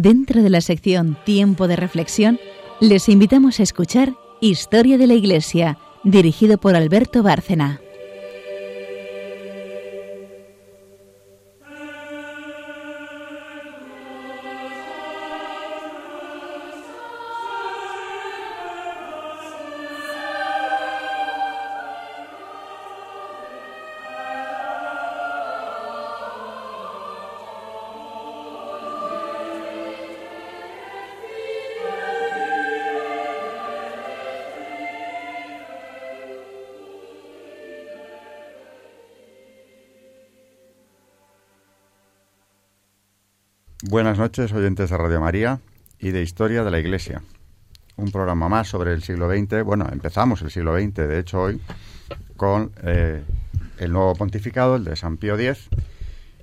Dentro de la sección Tiempo de Reflexión, les invitamos a escuchar Historia de la Iglesia, dirigido por Alberto Bárcena. Buenas noches, oyentes de Radio María y de Historia de la Iglesia. Un programa más sobre el siglo XX. Bueno, empezamos el siglo XX, de hecho, hoy, con eh, el nuevo pontificado, el de San Pío X,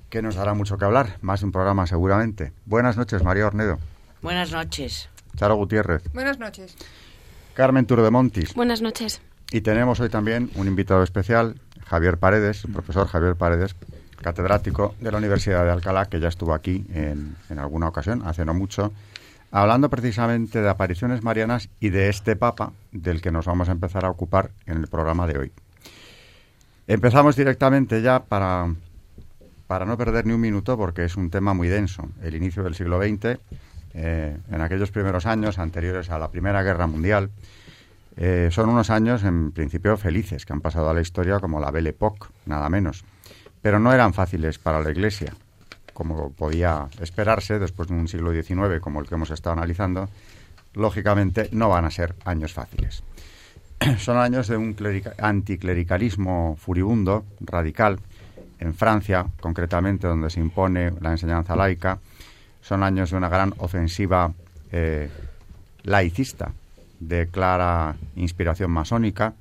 que nos dará mucho que hablar, más de un programa seguramente. Buenas noches, María Ornedo. Buenas noches. Charo Gutiérrez. Buenas noches. Carmen Turdemontis. Buenas noches. Y tenemos hoy también un invitado especial, Javier Paredes, profesor Javier Paredes, catedrático de la Universidad de Alcalá, que ya estuvo aquí en, alguna ocasión, hace no mucho, hablando precisamente de apariciones marianas y de este Papa del que nos vamos a empezar a ocupar en el programa de hoy. Empezamos directamente ya para, para no perder ni un minuto porque es un tema muy denso. El inicio del siglo XX, eh, en aquellos primeros años anteriores a la Primera Guerra Mundial, eh, son unos años en principio felices que han pasado a la historia como la Belle Époque, nada menos pero no eran fáciles para la Iglesia, como podía esperarse después de un siglo XIX como el que hemos estado analizando. Lógicamente no van a ser años fáciles. Son años de un anticlericalismo furibundo, radical, en Francia, concretamente, donde se impone la enseñanza laica. Son años de una gran ofensiva eh, laicista, de clara inspiración masónica.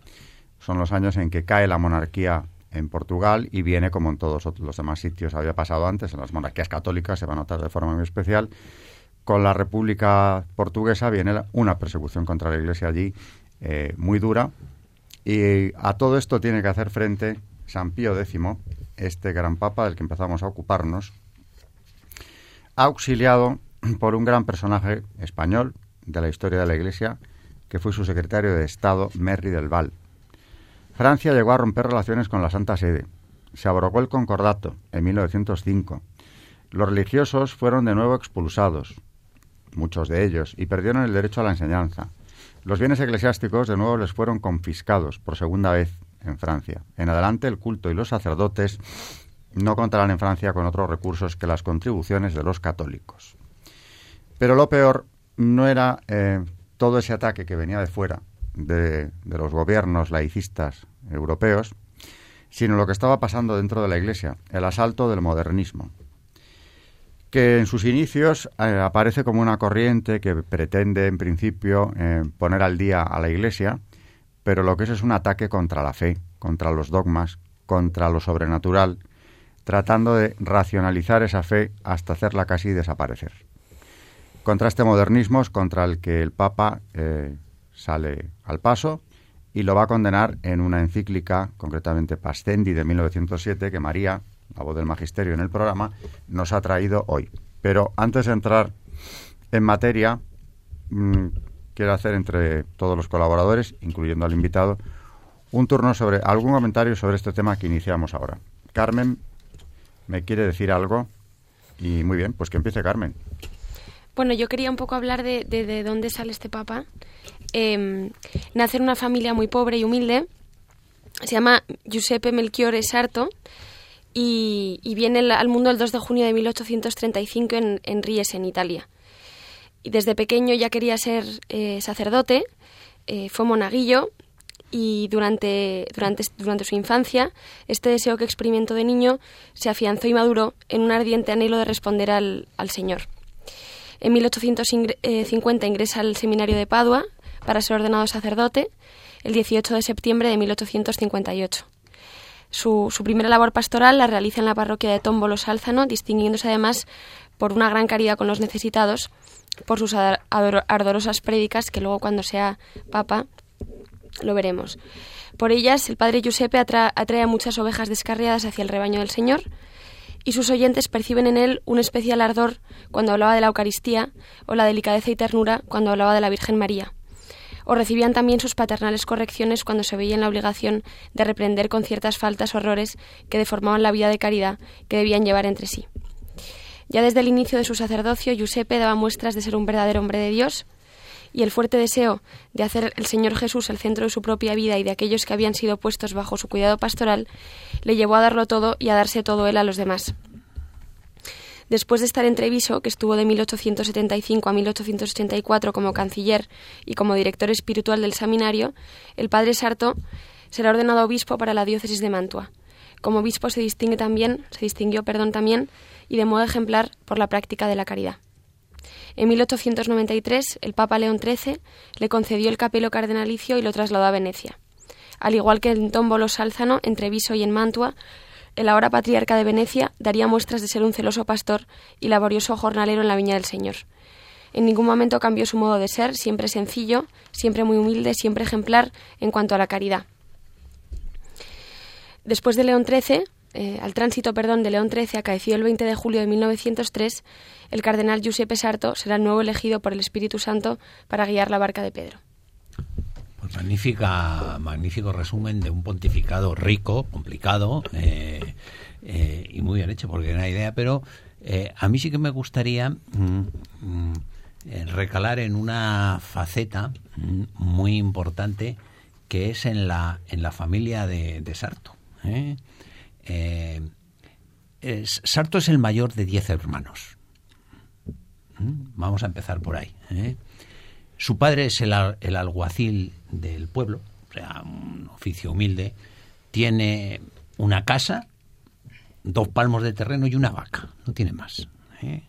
Son los años en que cae la monarquía en Portugal y viene, como en todos los demás sitios. Había pasado antes, en las monarquías católicas se va a notar de forma muy especial, con la República Portuguesa viene una persecución contra la Iglesia allí eh, muy dura. Y a todo esto tiene que hacer frente San Pío X, este gran papa del que empezamos a ocuparnos, auxiliado por un gran personaje español de la historia de la Iglesia, que fue su secretario de Estado, Merry del Val Francia llegó a romper relaciones con la Santa Sede. Se abrogó el concordato en 1905. Los religiosos fueron de nuevo expulsados, muchos de ellos, y perdieron el derecho a la enseñanza. Los bienes eclesiásticos de nuevo les fueron confiscados por segunda vez en Francia. En adelante el culto y los sacerdotes no contarán en Francia con otros recursos que las contribuciones de los católicos. Pero lo peor no era eh, todo ese ataque que venía de fuera, de, los gobiernos laicistas europeos, sino lo que estaba pasando dentro de la Iglesia, el asalto del modernismo, que en sus inicios eh, aparece como una corriente que pretende, en principio, eh, poner al día a la Iglesia, pero lo que es es un ataque contra la fe, contra los dogmas, contra lo sobrenatural, tratando de racionalizar esa fe hasta hacerla casi desaparecer. Contra este modernismo es contra el que el Papa eh, sale al paso y lo va a condenar en una encíclica, concretamente Pascendi de 1907, que María, la voz del magisterio en el programa, nos ha traído hoy. Pero antes de entrar en materia, mm, quiero hacer entre todos los colaboradores, incluyendo al invitado, un turno sobre algún comentario sobre este tema que iniciamos ahora. Carmen me quiere decir algo y muy bien, pues que empiece Carmen. Bueno, yo quería un poco hablar de, de, dónde sale este papa. Eh, nace en una familia muy pobre y humilde. Se llama Giuseppe Melchiore Sarto y, viene al mundo el 2 de junio de 1835 en, en Ries, en Italia. Y desde pequeño ya quería ser eh, sacerdote, eh, fue monaguillo y durante, su infancia este deseo que experimentó de niño se afianzó y maduró en un ardiente anhelo de responder al, al Señor. En 1850 ingresa al seminario de Padua para ser ordenado sacerdote el 18 de septiembre de 1858. Su, primera labor pastoral la realiza en la parroquia de Tómbolo Sálzano, distinguiéndose además por una gran caridad con los necesitados, por sus ardorosas prédicas, que luego cuando sea papa lo veremos. Por ellas, el padre Giuseppe atrae a muchas ovejas descarriadas hacia el rebaño del Señor y sus oyentes perciben en él un especial ardor cuando hablaba de la Eucaristía o la delicadeza y ternura cuando hablaba de la Virgen María. O recibían también sus paternales correcciones cuando se veían la obligación de reprender con ciertas faltas o errores que deformaban la vida de caridad que debían llevar entre sí. Ya desde el inicio de su sacerdocio, Giuseppe daba muestras de ser un verdadero hombre de Dios, y el fuerte deseo de hacer el Señor Jesús el centro de su propia vida y de aquellos que habían sido puestos bajo su cuidado pastoral, le llevó a darlo todo y a darse todo él a los demás. Después de estar en Treviso, que estuvo de 1875 a 1884 como canciller y como director espiritual del seminario, el padre Sarto será ordenado obispo para la diócesis de Mantua. Como obispo se distingue también, se distinguió, perdón, también y de modo ejemplar por la práctica de la caridad. En 1893, el Papa León XIII le concedió el capelo cardenalicio y lo trasladó a Venecia. Al igual que en Tómbolo Sálzano, en Treviso y en Mantua, el ahora patriarca de Venecia daría muestras de ser un celoso pastor y laborioso jornalero en la viña del Señor. En ningún momento cambió su modo de ser, siempre sencillo, siempre muy humilde, siempre ejemplar en cuanto a la caridad. Después de León XIII, eh, al tránsito perdón, de León XIII, acaecido el 20 de julio de 1903, el cardenal Giuseppe Sarto será el nuevo elegido por el Espíritu Santo para guiar la barca de Pedro. Magnífica, magnífico resumen de un pontificado rico, complicado eh, eh, y muy bien hecho, porque era una idea, pero a mí sí que me gustaría mm, mm, recalar en una faceta mm, muy importante que es en la, en la familia de, de Sarto. Eh, Sarto es el mayor de diez hermanos. Vamos a empezar por ahí. ¿eh? Su padre es el, alguacil del pueblo, o sea, un oficio humilde. Tiene una casa, dos palmos de terreno y una vaca. No tiene más. ¿eh?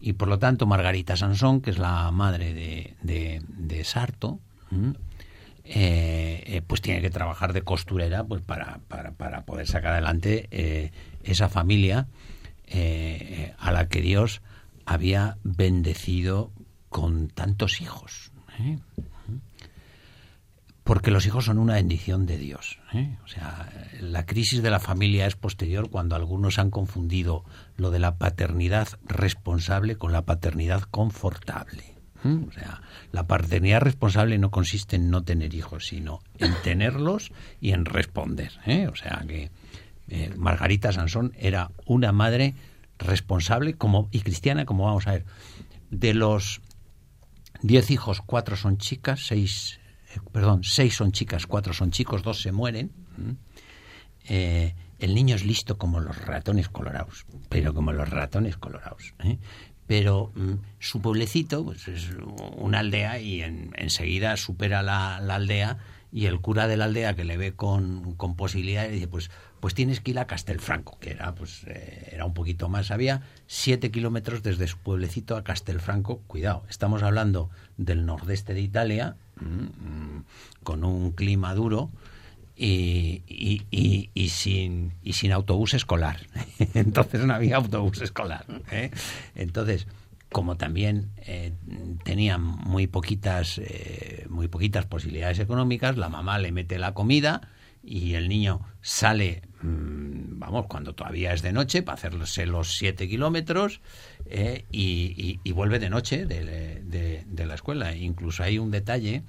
Y por lo tanto, Margarita Sansón, que es la madre de, Sarto, eh, eh, pues tiene que trabajar de costurera pues para, para, para poder sacar adelante esa familia a la que Dios había bendecido con tantos hijos. Porque los hijos son una bendición de Dios. O sea, la crisis de la familia es posterior cuando algunos han confundido lo de la paternidad responsable con la paternidad confortable. O sea, la paternidad responsable no consiste en no tener hijos, sino en tenerlos y en responder. ¿eh? O sea que eh, Margarita Sansón era una madre responsable como y cristiana, como vamos a ver. De los diez hijos, cuatro son chicas, seis, eh, perdón, seis son chicas, cuatro son chicos, dos se mueren. el niño es listo como los ratones colorados, pero como los ratones colorados pero mm, su pueblecito pues, es una aldea y enseguida supera la, aldea y el cura de la aldea que le ve con, con posibilidades dice pues pues tienes que ir a Castelfranco que era pues eh, era un poquito más había siete kilómetros desde su pueblecito a Castelfranco cuidado estamos hablando del nordeste de Italia mm, mm, con un clima duro y, y, sin, y sin autobús escolar. Entonces no había autobús escolar. ¿eh? Entonces, como también eh, tenían muy poquitas, muy poquitas posibilidades económicas, la mamá le mete la comida y el niño sale, mm, vamos, cuando todavía es de noche, para hacerse los siete kilómetros y, y, vuelve de noche de, la escuela. Incluso hay un detalle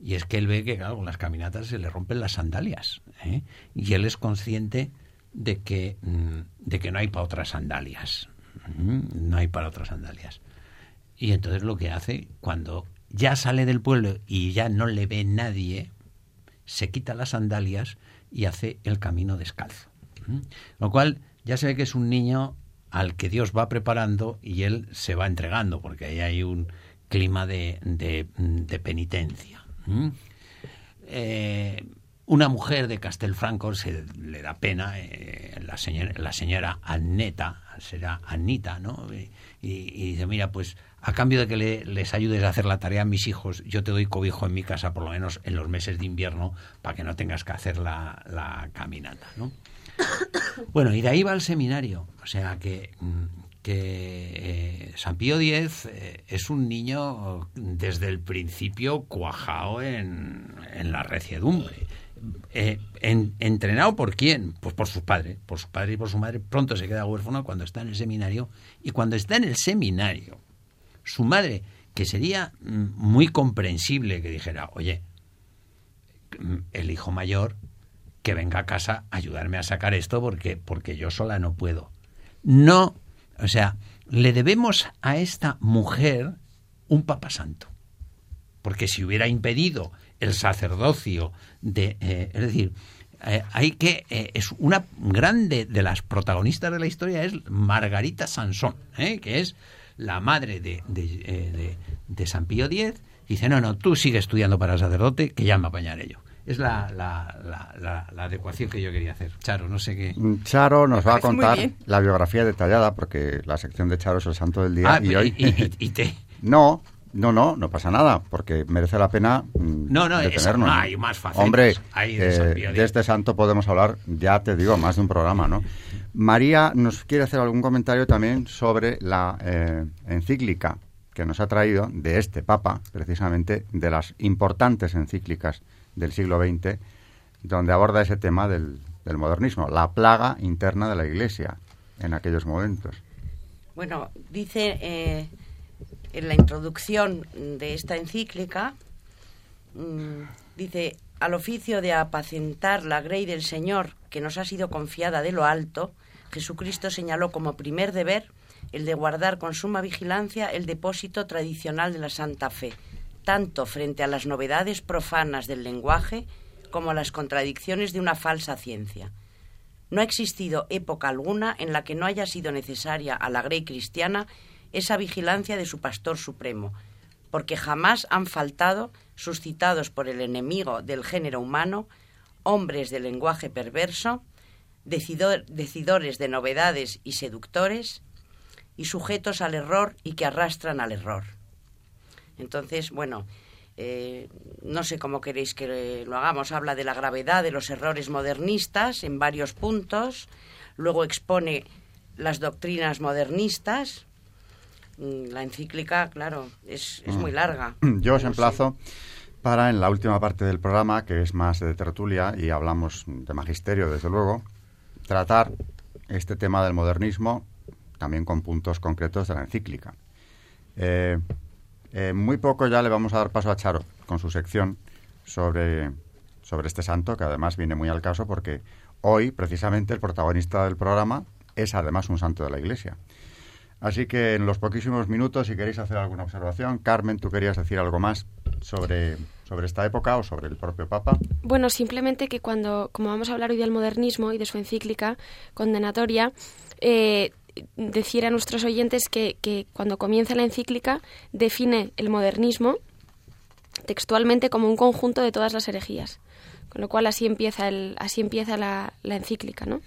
y es que él ve que, claro, con las caminatas se le rompen las sandalias. ¿eh? Y él es consciente de que, mm, de que no hay para otras sandalias. Mm, no hay para otras sandalias. Y entonces lo que hace, cuando ya sale del pueblo y ya no le ve nadie, se quita las sandalias y hace el camino descalzo. Lo cual ya se ve que es un niño al que Dios va preparando y él se va entregando, porque ahí hay un clima de, de penitencia. Eh, una mujer de Castelfranco se le da pena, eh, la, señora, la señora Anneta, será Anita, ¿no? Y, dice, mira, pues a cambio de que les ayudes a hacer la tarea a mis hijos, yo te doy cobijo en mi casa, por lo menos en los meses de invierno, para que no tengas que hacer la, caminata, ¿no? Bueno, y de ahí va al seminario, o sea que mm, que eh, San Pío X eh, es un niño desde el principio cuajado en, la reciedumbre eh, ¿Entrenado por quién? Pues por sus padres, por su padre y por su madre. Pronto se queda huérfano cuando está en el seminario. Y cuando está en el seminario, su madre, que sería mm, muy comprensible que dijera, oye, mm, el hijo mayor que venga a casa a ayudarme a sacar esto porque, porque yo sola no puedo. No, o sea, le debemos a esta mujer un papa santo. Porque si hubiera impedido el sacerdocio de... Eh, es decir, eh, hay que... Eh, es una grande de las protagonistas de la historia es Margarita Sansón, que es la madre de, de, de, San Pío X. Dice, no, no, tú sigue estudiando para sacerdote, que ya me apañaré yo. Es la, la, la, adecuación que yo quería hacer. Charo, no sé qué. Mm, Charo nos va a contar la biografía detallada, porque la sección de Charo es el santo del día. Ah, y, hoy... y, te... no, no, no, no pasa nada, porque merece la pena mm, no, no, detenernos. hay más fácil. Hombre, de, eh, este santo podemos hablar, ya te digo, más de un programa, ¿no? María nos quiere hacer algún comentario también sobre la eh, encíclica que nos ha traído de este Papa, precisamente de las importantes encíclicas del siglo XX, donde aborda ese tema del, modernismo, la plaga interna de la Iglesia en aquellos momentos. Bueno, dice eh, en la introducción de esta encíclica, mm, dice, al oficio de apacentar la grey del Señor que nos ha sido confiada de lo alto, Jesucristo señaló como primer deber el de guardar con suma vigilancia el depósito tradicional de la Santa Fe, tanto frente a las novedades profanas del lenguaje como a las contradicciones de una falsa ciencia. No ha existido época alguna en la que no haya sido necesaria a la grey cristiana esa vigilancia de su pastor supremo, porque jamás han faltado, suscitados por el enemigo del género humano, hombres de lenguaje perverso, decidores de novedades y seductores, y sujetos al error y que arrastran al error. Entonces, bueno, eh, no sé cómo queréis que lo hagamos. Habla de la gravedad de los errores modernistas en varios puntos. Luego expone las doctrinas modernistas. Mm, la encíclica, claro, es, muy mm. larga. Yo os emplazo para en la última parte del programa, que es más de tertulia y hablamos de magisterio, desde luego, tratar este tema del modernismo también con puntos concretos de la encíclica. Eh, eh, muy poco ya le vamos a dar paso a Charo con su sección sobre, sobre este santo, que además viene muy al caso porque hoy, precisamente, el protagonista del programa es además un santo de la Iglesia. Así que en los poquísimos minutos, si queréis hacer alguna observación, Carmen, tú querías decir algo más sobre, sobre esta época o sobre el propio Papa. Bueno, simplemente que cuando, como vamos a hablar hoy del modernismo y de su encíclica condenatoria, eh, decir a nuestros oyentes que, que cuando comienza la encíclica define el modernismo textualmente como un conjunto de todas las herejías. Con lo cual así empieza, el, así empieza la, la encíclica, ¿no?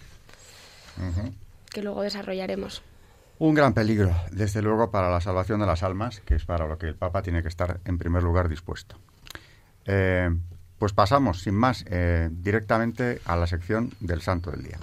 Que luego desarrollaremos. Un gran peligro, desde luego, para la salvación de las almas, que es para lo que el Papa tiene que estar en primer lugar dispuesto. Eh, pues pasamos, sin más, eh, directamente a la sección del Santo del Día.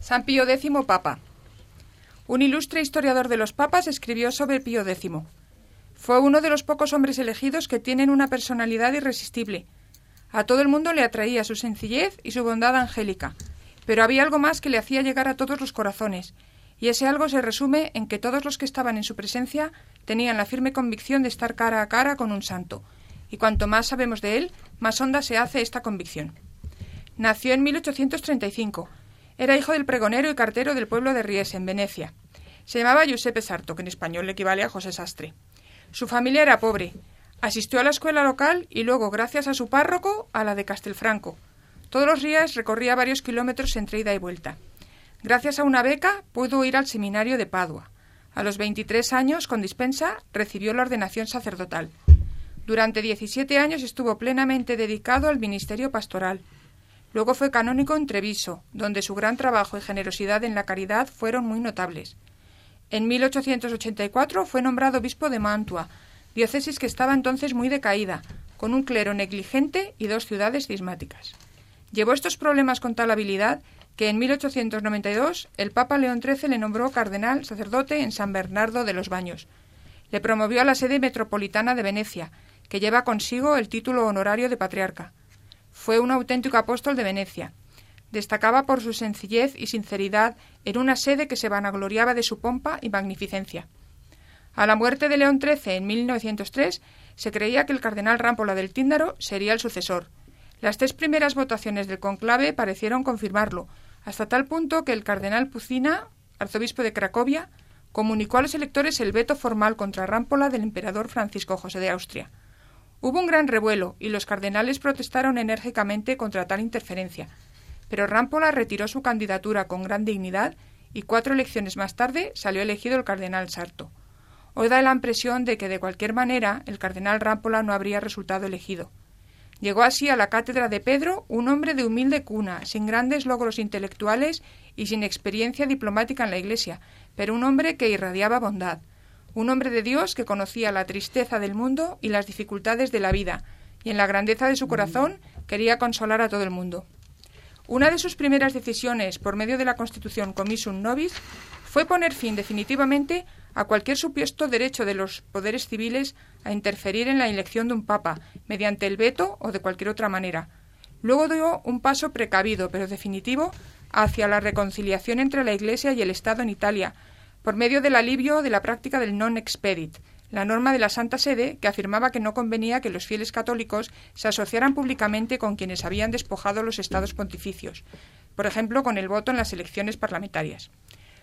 San Pío X Papa. Un ilustre historiador de los papas escribió sobre Pío X. Fue uno de los pocos hombres elegidos que tienen una personalidad irresistible. A todo el mundo le atraía su sencillez y su bondad angélica, pero había algo más que le hacía llegar a todos los corazones, y ese algo se resume en que todos los que estaban en su presencia tenían la firme convicción de estar cara a cara con un santo, y cuanto más sabemos de él, más honda se hace esta convicción. Nació en 1835. Era hijo del pregonero y cartero del pueblo de Ries, en Venecia. Se llamaba Giuseppe Sarto, que en español le equivale a José Sastre. Su familia era pobre. Asistió a la escuela local y luego, gracias a su párroco, a la de Castelfranco. Todos los días recorría varios kilómetros entre ida y vuelta. Gracias a una beca pudo ir al seminario de Padua. A los 23 años, con dispensa, recibió la ordenación sacerdotal. Durante 17 años estuvo plenamente dedicado al ministerio pastoral. Luego fue canónico en Treviso, donde su gran trabajo y generosidad en la caridad fueron muy notables. En 1884 fue nombrado obispo de Mantua, diócesis que estaba entonces muy decaída, con un clero negligente y dos ciudades cismáticas. Llevó estos problemas con tal habilidad que en 1892 el Papa León XIII le nombró cardenal sacerdote en San Bernardo de los Baños. Le promovió a la sede metropolitana de Venecia, que lleva consigo el título honorario de patriarca. Fue un auténtico apóstol de Venecia. Destacaba por su sencillez y sinceridad en una sede que se vanagloriaba de su pompa y magnificencia. A la muerte de León XIII en 1903 se creía que el cardenal Rámpola del Tíndaro sería el sucesor. Las tres primeras votaciones del conclave parecieron confirmarlo, hasta tal punto que el cardenal Pucina, arzobispo de Cracovia, comunicó a los electores el veto formal contra Rámpola del emperador Francisco José de Austria. Hubo un gran revuelo y los cardenales protestaron enérgicamente contra tal interferencia, pero Rámpola retiró su candidatura con gran dignidad y cuatro elecciones más tarde salió elegido el cardenal Sarto. Hoy da la impresión de que de cualquier manera el cardenal Rámpola no habría resultado elegido. Llegó así a la cátedra de Pedro un hombre de humilde cuna, sin grandes logros intelectuales y sin experiencia diplomática en la Iglesia, pero un hombre que irradiaba bondad, un hombre de Dios que conocía la tristeza del mundo y las dificultades de la vida, y en la grandeza de su corazón quería consolar a todo el mundo. Una de sus primeras decisiones por medio de la Constitución Comisum Nobis fue poner fin definitivamente a cualquier supuesto derecho de los poderes civiles a interferir en la elección de un papa, mediante el veto o de cualquier otra manera. Luego dio un paso precavido, pero definitivo, hacia la reconciliación entre la Iglesia y el Estado en Italia, por medio del alivio de la práctica del non expedit, la norma de la Santa Sede que afirmaba que no convenía que los fieles católicos se asociaran públicamente con quienes habían despojado los estados pontificios, por ejemplo, con el voto en las elecciones parlamentarias.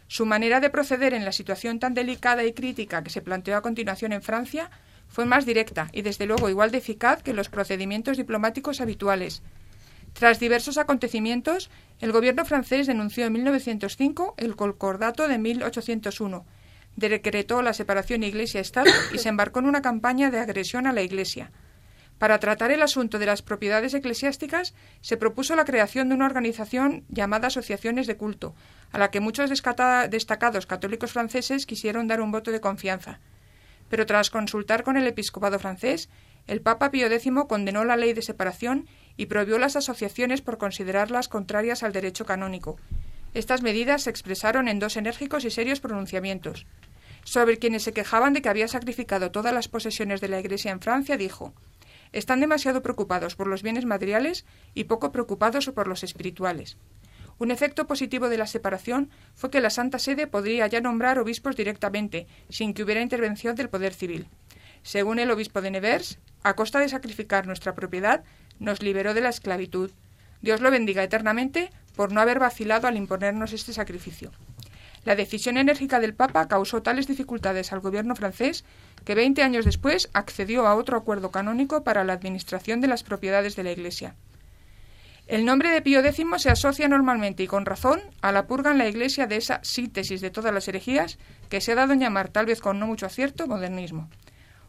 Su manera de proceder en la situación tan delicada y crítica que se planteó a continuación en Francia fue más directa y desde luego igual de eficaz que los procedimientos diplomáticos habituales. Tras diversos acontecimientos, el gobierno francés denunció en 1905 el Concordato de 1801, decretó la separación Iglesia-Estado y se embarcó en una campaña de agresión a la Iglesia. Para tratar el asunto de las propiedades eclesiásticas, se propuso la creación de una organización llamada Asociaciones de Culto, a la que muchos destacados católicos franceses quisieron dar un voto de confianza. Pero tras consultar con el episcopado francés, el Papa Pío X condenó la ley de separación y prohibió las asociaciones por considerarlas contrarias al derecho canónico. Estas medidas se expresaron en dos enérgicos y serios pronunciamientos. Sobre quienes se quejaban de que había sacrificado todas las posesiones de la Iglesia en Francia, dijo están demasiado preocupados por los bienes materiales y poco preocupados por los espirituales. Un efecto positivo de la separación fue que la Santa Sede podría ya nombrar obispos directamente, sin que hubiera intervención del poder civil. Según el obispo de Nevers, a costa de sacrificar nuestra propiedad, nos liberó de la esclavitud. Dios lo bendiga eternamente por no haber vacilado al imponernos este sacrificio. La decisión enérgica del Papa causó tales dificultades al gobierno francés que veinte años después accedió a otro acuerdo canónico para la administración de las propiedades de la Iglesia. El nombre de Pío X se asocia normalmente y con razón a la purga en la Iglesia de esa síntesis de todas las herejías que se ha dado en llamar, tal vez con no mucho acierto, modernismo.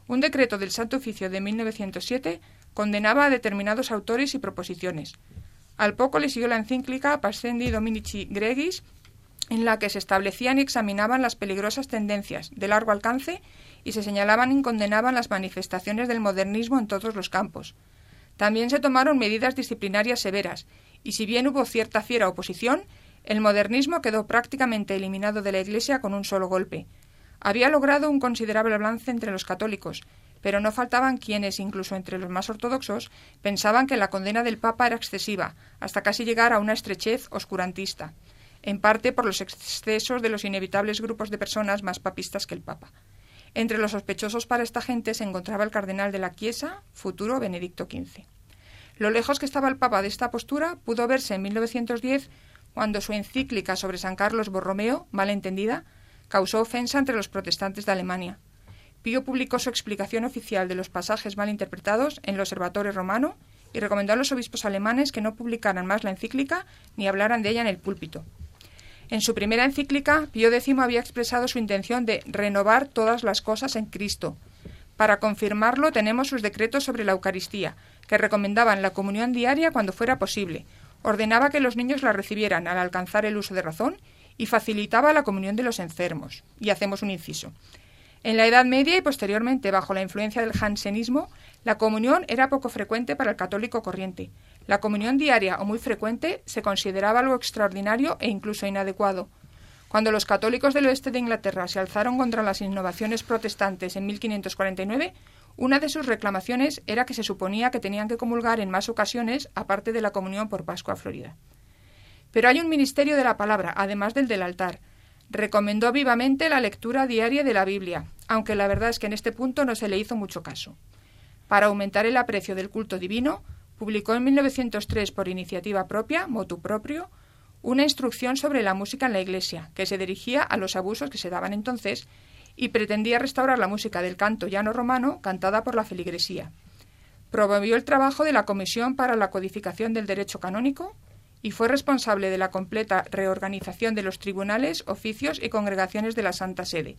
Un decreto del Santo Oficio de 1907 condenaba a determinados autores y proposiciones. Al poco le siguió la encíclica Pascendi Dominici Gregis, en la que se establecían y examinaban las peligrosas tendencias de largo alcance y se señalaban y condenaban las manifestaciones del modernismo en todos los campos. También se tomaron medidas disciplinarias severas, y si bien hubo cierta fiera oposición, El modernismo quedó prácticamente eliminado de la Iglesia con un solo golpe. Había logrado un considerable avance entre los católicos, pero no faltaban quienes, incluso entre los más ortodoxos, pensaban que la condena del Papa era excesiva, hasta casi llegar a una estrechez oscurantista, en parte por los excesos de los inevitables grupos de personas más papistas que el Papa. Entre los sospechosos para esta gente se encontraba el cardenal de la Chiesa, futuro Benedicto XV. Lo lejos que estaba el Papa de esta postura pudo verse en 1910 cuando su encíclica sobre San Carlos Borromeo, mal entendida, causó ofensa entre los protestantes de Alemania. Pío publicó su explicación oficial de los pasajes mal interpretados en el Observatorio Romano y recomendó a los obispos alemanes que no publicaran más la encíclica ni hablaran de ella en el púlpito. En su primera encíclica, Pío X había expresado su intención de renovar todas las cosas en Cristo. Para confirmarlo tenemos sus decretos sobre la Eucaristía, que recomendaban la comunión diaria cuando fuera posible, ordenaba que los niños la recibieran al alcanzar el uso de razón y facilitaba la comunión de los enfermos. Y hacemos un inciso. En la Edad Media y posteriormente bajo la influencia del jansenismo, la comunión era poco frecuente para el católico corriente. La comunión diaria o muy frecuente se consideraba algo extraordinario e incluso inadecuado. Cuando los católicos del oeste de Inglaterra se alzaron contra las innovaciones protestantes en 1549, una de sus reclamaciones era que se suponía que tenían que comulgar en más ocasiones aparte de la comunión por Pascua Florida. Pero hay un ministerio de la palabra, además del del altar, Recomendó vivamente la lectura diaria de la Biblia, aunque la verdad es que en este punto no se le hizo mucho caso. Para aumentar el aprecio del culto divino, publicó en 1903 por iniciativa propia, motu propio, una instrucción sobre la música en la Iglesia, que se dirigía a los abusos que se daban entonces y pretendía restaurar la música del canto llano romano cantada por la feligresía. Promovió el trabajo de la Comisión para la Codificación del Derecho Canónico, y fue responsable de la completa reorganización de los tribunales, oficios y congregaciones de la Santa Sede.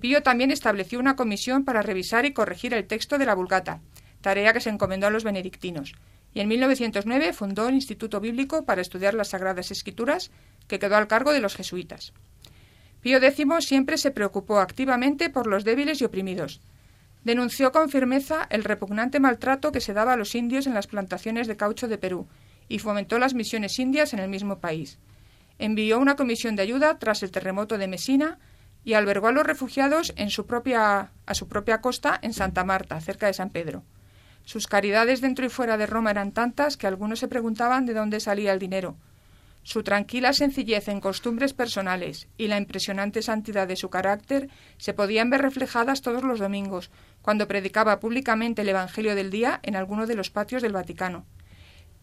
Pío también estableció una comisión para revisar y corregir el texto de la Vulgata, tarea que se encomendó a los benedictinos, y en 1909 fundó el Instituto Bíblico para estudiar las Sagradas Escrituras, que quedó al cargo de los jesuitas. Pío X siempre se preocupó activamente por los débiles y oprimidos. Denunció con firmeza el repugnante maltrato que se daba a los indios en las plantaciones de caucho de Perú y fomentó las misiones indias en el mismo país. Envió una comisión de ayuda tras el terremoto de Mesina y albergó a los refugiados en su propia, a su propia costa en Santa Marta, cerca de San Pedro. Sus caridades dentro y fuera de Roma eran tantas que algunos se preguntaban de dónde salía el dinero. Su tranquila sencillez en costumbres personales y la impresionante santidad de su carácter se podían ver reflejadas todos los domingos, cuando predicaba públicamente el Evangelio del día en alguno de los patios del Vaticano.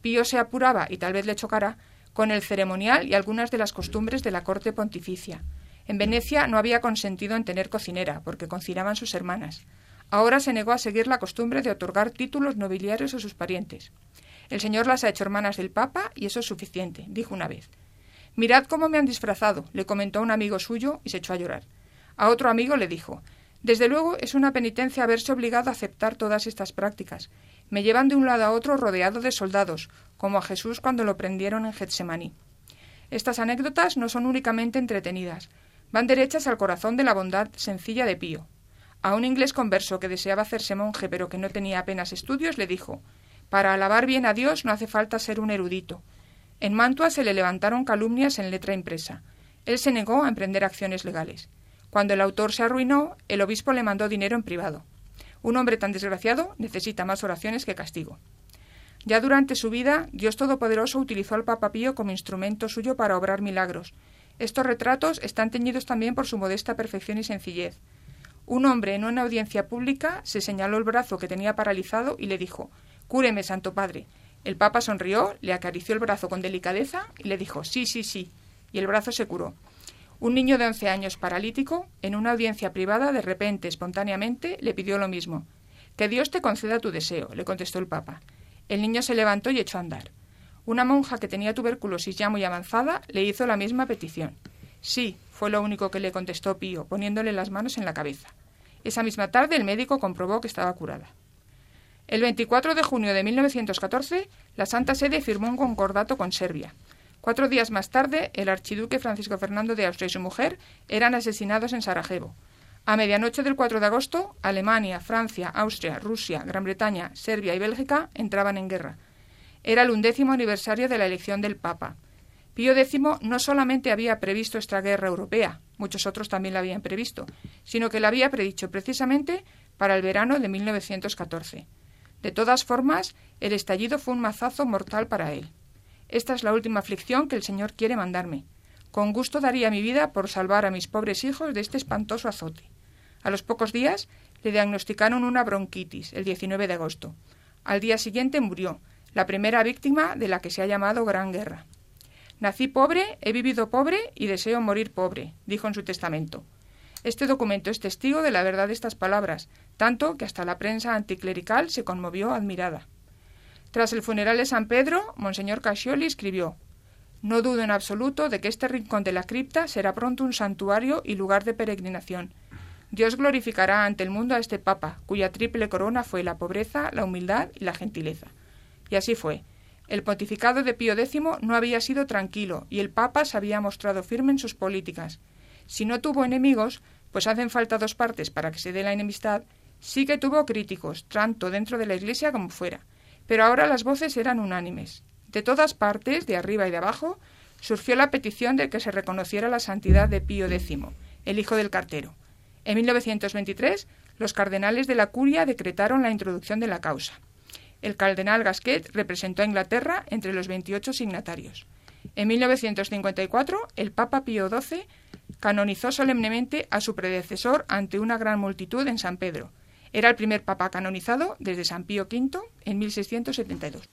Pío se apuraba, y tal vez le chocara, con el ceremonial y algunas de las costumbres de la corte pontificia. En Venecia no había consentido en tener cocinera, porque cocinaban sus hermanas. Ahora se negó a seguir la costumbre de otorgar títulos nobiliarios a sus parientes. El Señor las ha hecho hermanas del Papa y eso es suficiente, dijo una vez. Mirad cómo me han disfrazado, le comentó un amigo suyo y se echó a llorar. A otro amigo le dijo Desde luego es una penitencia haberse obligado a aceptar todas estas prácticas, me llevan de un lado a otro rodeado de soldados, como a Jesús cuando lo prendieron en Getsemaní. Estas anécdotas no son únicamente entretenidas, van derechas al corazón de la bondad sencilla de Pío. A un inglés converso que deseaba hacerse monje pero que no tenía apenas estudios le dijo Para alabar bien a Dios no hace falta ser un erudito. En Mantua se le levantaron calumnias en letra impresa. Él se negó a emprender acciones legales. Cuando el autor se arruinó, el obispo le mandó dinero en privado. Un hombre tan desgraciado necesita más oraciones que castigo. Ya durante su vida, Dios Todopoderoso utilizó al Papa Pío como instrumento suyo para obrar milagros. Estos retratos están teñidos también por su modesta perfección y sencillez. Un hombre en una audiencia pública se señaló el brazo que tenía paralizado y le dijo Cúreme, Santo Padre. El Papa sonrió, le acarició el brazo con delicadeza y le dijo Sí, sí, sí. Y el brazo se curó. Un niño de once años paralítico, en una audiencia privada, de repente, espontáneamente, le pidió lo mismo. Que Dios te conceda tu deseo, le contestó el Papa. El niño se levantó y echó a andar. Una monja que tenía tuberculosis ya muy avanzada le hizo la misma petición. Sí, fue lo único que le contestó Pío, poniéndole las manos en la cabeza. Esa misma tarde el médico comprobó que estaba curada. El 24 de junio de 1914, la Santa Sede firmó un concordato con Serbia. Cuatro días más tarde, el archiduque Francisco Fernando de Austria y su mujer eran asesinados en Sarajevo. A medianoche del 4 de agosto, Alemania, Francia, Austria, Rusia, Gran Bretaña, Serbia y Bélgica entraban en guerra. Era el undécimo aniversario de la elección del Papa. Pío X no solamente había previsto esta guerra europea, muchos otros también la habían previsto, sino que la había predicho precisamente para el verano de 1914. De todas formas, el estallido fue un mazazo mortal para él. Esta es la última aflicción que el Señor quiere mandarme. Con gusto daría mi vida por salvar a mis pobres hijos de este espantoso azote. A los pocos días le diagnosticaron una bronquitis, el 19 de agosto. Al día siguiente murió, la primera víctima de la que se ha llamado Gran Guerra. Nací pobre, he vivido pobre y deseo morir pobre, dijo en su testamento. Este documento es testigo de la verdad de estas palabras, tanto que hasta la prensa anticlerical se conmovió admirada. Tras el funeral de San Pedro, Monseñor Cascioli escribió No dudo en absoluto de que este rincón de la cripta será pronto un santuario y lugar de peregrinación. Dios glorificará ante el mundo a este Papa, cuya triple corona fue la pobreza, la humildad y la gentileza. Y así fue. El pontificado de Pío X no había sido tranquilo y el Papa se había mostrado firme en sus políticas. Si no tuvo enemigos, pues hacen falta dos partes para que se dé la enemistad, sí que tuvo críticos, tanto dentro de la Iglesia como fuera. Pero ahora las voces eran unánimes. De todas partes, de arriba y de abajo, surgió la petición de que se reconociera la santidad de Pío X, el hijo del cartero. En 1923, los cardenales de la curia decretaron la introducción de la causa. El cardenal Gasquet representó a Inglaterra entre los 28 signatarios. En 1954, el Papa Pío XII canonizó solemnemente a su predecesor ante una gran multitud en San Pedro. Era el primer papa canonizado desde San Pío V en 1672.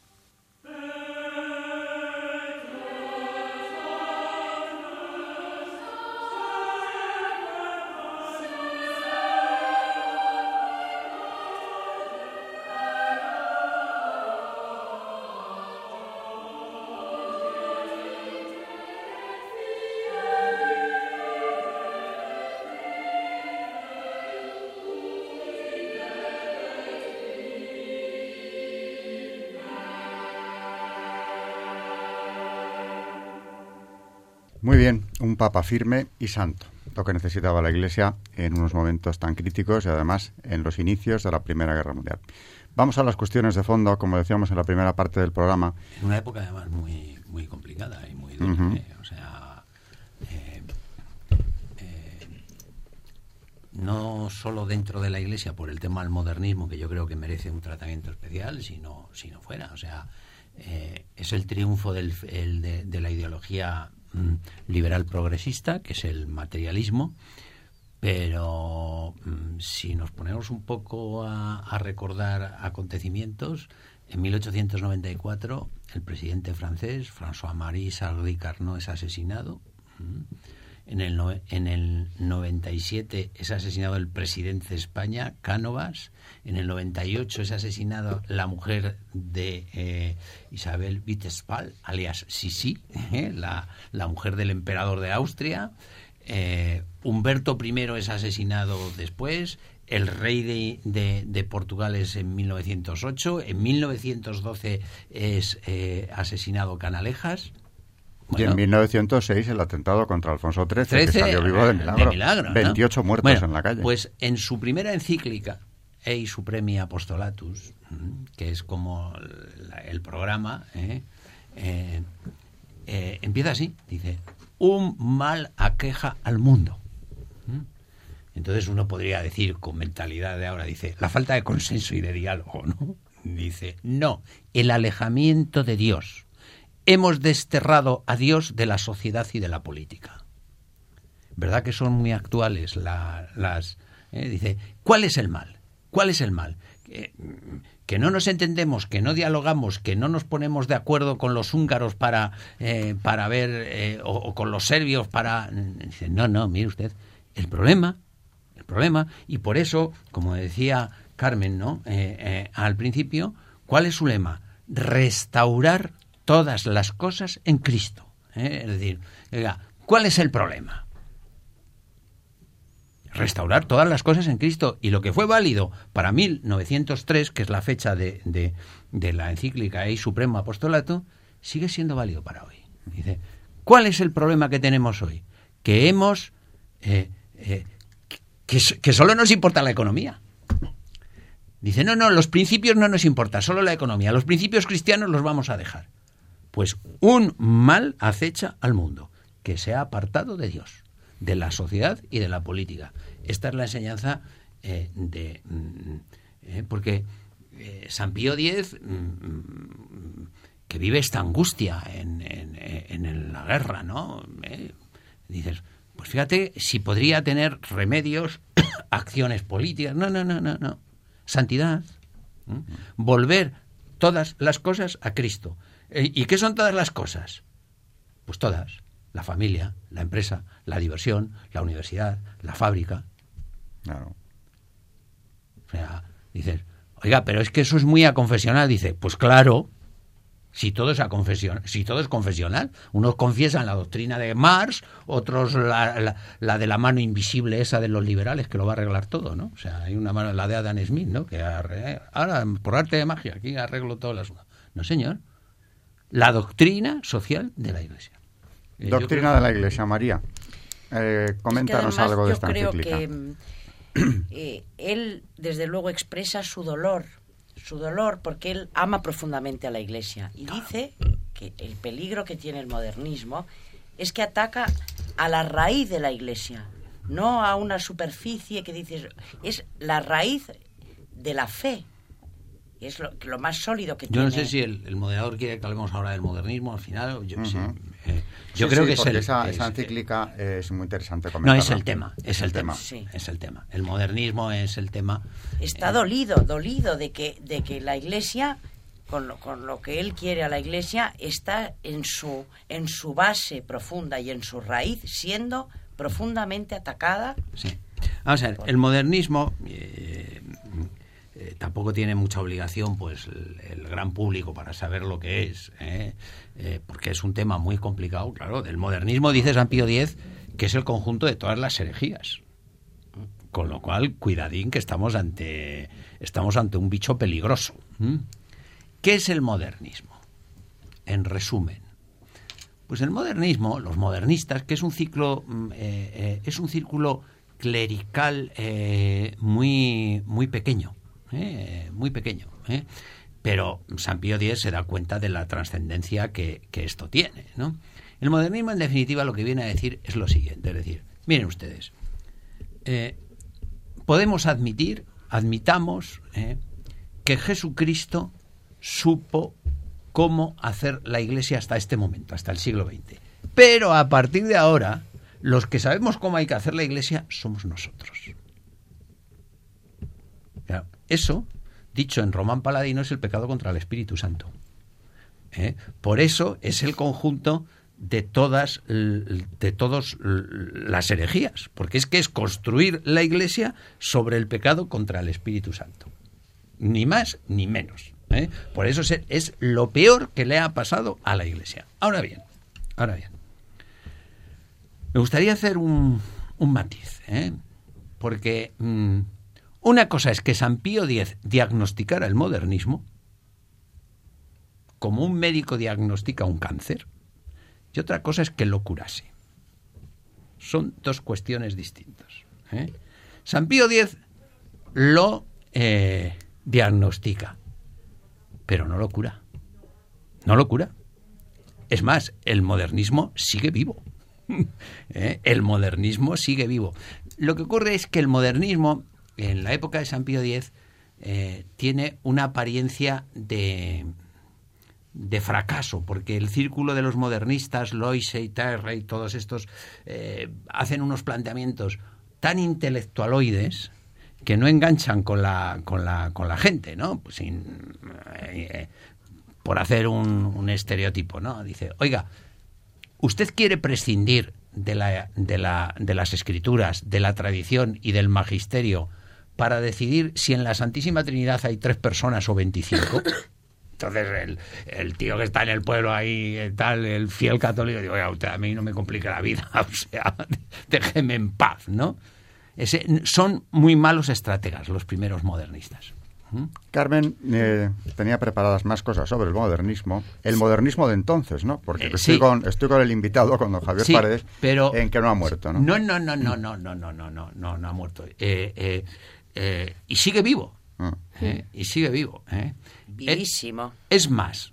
Un papa firme y santo, lo que necesitaba la Iglesia en unos momentos tan críticos y además en los inicios de la Primera Guerra Mundial. Vamos a las cuestiones de fondo, como decíamos en la primera parte del programa. En una época además muy, muy complicada y muy dura. ¿eh? O sea, eh, eh, no solo dentro de la Iglesia por el tema del modernismo, que yo creo que merece un tratamiento especial, sino, sino fuera. O sea, es el triunfo del, de, de la ideología liberal progresista, que es el materialismo, pero mm, si nos ponemos un poco a, recordar acontecimientos, en 1894 el presidente francés François-Marie Sarry Carnot es asesinado. En el, en el 97 es asesinado el presidente de España, Cánovas. En el 98 es asesinado la mujer de eh, Isabel Wittespal, alias Sisi, eh, la, la, mujer del emperador de Austria. Eh, Humberto I es asesinado después. El rey de, de, de, Portugal es en 1908. En 1912 es asesinado Canalejas y en 1906 el atentado contra Alfonso XIII, que salió vivo de milagro. 28 muertos en la calle. Pues en su primera encíclica, Ei Supremi Apostolatus, que es como el, programa, ¿eh? Eh, eh, empieza así, dice, un mal aqueja al mundo. Mm. Entonces uno podría decir con mentalidad de ahora, dice, la falta de consenso y de diálogo, ¿no? Dice, no, el alejamiento de Dios hemos desterrado a Dios de la sociedad y de la política. ¿Verdad que son muy actuales las... Eh? Dice, ¿cuál es el mal? ¿Cuál es el mal? Que, no nos entendemos, que no dialogamos, que no nos ponemos de acuerdo con los húngaros para, eh, para ver, eh, o, con los serbios para... Dice, no, no, mire usted, el problema, el problema, y por eso, como decía Carmen, ¿no? al principio, ¿cuál es su lema? Restaurar todas las cosas en Cristo. ¿eh? Es decir, ¿cuál es el problema? Restaurar todas las cosas en Cristo. Y lo que fue válido para 1903, que es la fecha de, de, la encíclica y Supremo Apostolato, sigue siendo válido para hoy. Dice, ¿cuál es el problema que tenemos hoy? Que hemos... Eh, eh, que, que solo nos importa la economía. Dice, no, no, los principios no nos importan, solo la economía. Los principios cristianos los vamos a dejar. Pues un mal acecha al mundo, que se ha apartado de Dios, de la sociedad y de la política. Esta es la enseñanza eh, de... mm, eh, porque eh, San Pío X, mm, que vive esta angustia en, la guerra, ¿no? Dices, pues fíjate si podría tener remedios, acciones políticas. No, no, no, no, no. Santidad. ¿Mm? Volver todas las cosas a Cristo. Eh, ¿Y qué son todas las cosas? Pues todas. La familia, la empresa, la diversión, la universidad, la fábrica. Claro. O sea, dices, oiga, pero es que eso es muy aconfesional. Dice, pues claro, si todo es, a confesión, si todo es confesional. Unos confiesan la doctrina de Marx, otros la, la- la de la mano invisible esa de los liberales, que lo va a arreglar todo, ¿no? O sea, hay una mano, la de Adam Smith, ¿no? Que ahora, por arte de magia, aquí arreglo todo el asunto. No, señor. La doctrina social de la Iglesia. Eh, yo Doctrina creo- de la Iglesia, María. Eh, Es que coméntanos además algo de yo esta creo encíclica. que mm, eh, él, desde luego, expresa su dolor, su dolor porque él ama profundamente a la Iglesia y dice que el peligro que tiene el modernismo es que ataca a la raíz de la Iglesia, no a una superficie que dices, es la raíz de la fe. Es lo, lo más sólido que Yo tiene. no sé si el, el moderador quiere que hablemos ahora del modernismo al final. Yo, sí, eh, yo Sí, creo sí, que es el. esa, es- esa encíclica es muy interesante no, comentarla. es el tema. Es el tema. Sí. Es el tema. El modernismo es el tema. está eh, dolido, dolido de que, de que la Iglesia, con lo, con lo que él quiere a la Iglesia, está en su, en su base profunda y en su raíz siendo profundamente atacada. Sí. Vamos a ver, el modernismo eh, eh, tampoco tiene mucha obligación, pues, el, gran público para saber lo que es, ¿eh? Eh, porque es un tema muy complicado, claro. Del modernismo dice San Pío X que es el conjunto de todas las herejías. Con lo cual, cuidadín que estamos ante, estamos ante un bicho peligroso. ¿Qué es el modernismo? En resumen, pues el modernismo, los modernistas, que es un ciclo, mm, es un círculo clerical muy, muy pequeño, eh, muy pequeño. eh. Pero San Pío X se da cuenta de la trascendencia que, que esto tiene. ¿no? El modernismo, en definitiva, lo que viene a decir es lo siguiente: es decir, miren ustedes, eh, podemos admitir, admitamos, que Jesucristo supo cómo hacer la Iglesia hasta este momento, hasta el siglo XX. Pero a partir de ahora, los que sabemos cómo hay que hacer la Iglesia somos nosotros. Eso, dicho en Román Paladino, es el pecado contra el Espíritu Santo. ¿eh? Por eso es el conjunto de todas de todos l- las herejías, porque es que es construir la Iglesia sobre el pecado contra el Espíritu Santo, ni más ni menos. ¿eh? Por eso es, es lo peor que le ha pasado a la Iglesia. Ahora bien, ahora bien, me gustaría hacer un, un matiz, ¿eh? porque mm, una cosa es que San Pío X diagnosticara el modernismo como un médico diagnostica un cáncer y otra cosa es que lo curase. Son dos cuestiones distintas. ¿eh? San Pío X lo eh, diagnostica, pero no lo cura. No lo cura. Es más, el modernismo sigue vivo. ¿Eh? El modernismo sigue vivo. Lo que ocurre es que el modernismo, en la época de San Pío X, eh, tiene una apariencia de, de fracaso, porque el círculo de los modernistas, Loise y todos estos, eh, hacen unos planteamientos tan intelectualoides que no enganchan con la, con la, con la gente, ¿no? Pues sin, eh, por hacer un, un estereotipo, ¿no? Dice, oiga, ¿usted quiere prescindir de, la, de, la, de las escrituras, de la tradición y del magisterio para decidir si en la Santísima Trinidad hay tres personas o veinticinco? Entonces el, el tío que está en el pueblo ahí, eh, tal, el fiel católico, digo, oiga, usted a mí no me complique la vida, o sea, déjeme en paz, ¿no? Ese, son muy malos estrategas los primeros modernistas. ¿Mm? Carmen eh, tenía preparadas más cosas sobre el modernismo. El modernismo de entonces, ¿no? Porque Eh, estoy, sí. con, estoy con el invitado, con don Javier Sí, Paredes, pero en que no ha muerto, ¿no? No, no, no, no, no, no, no, no, no, no, no ha muerto. Eh, eh, y sigue vivo. Ah. ¿eh? Y sigue vivo. ¿eh? Vivísimo. Es más,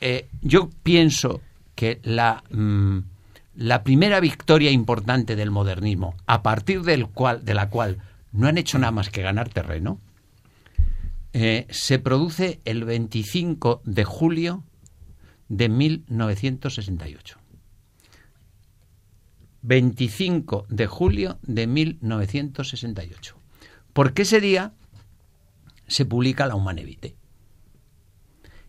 eh, yo pienso que la, mm, la primera victoria importante del modernismo, a partir del cual, de la cual no han hecho nada más que ganar terreno, eh, se produce el 25 de julio de 1968. 25 de julio de 1968. Porque ese día se publica La Humane Vitae.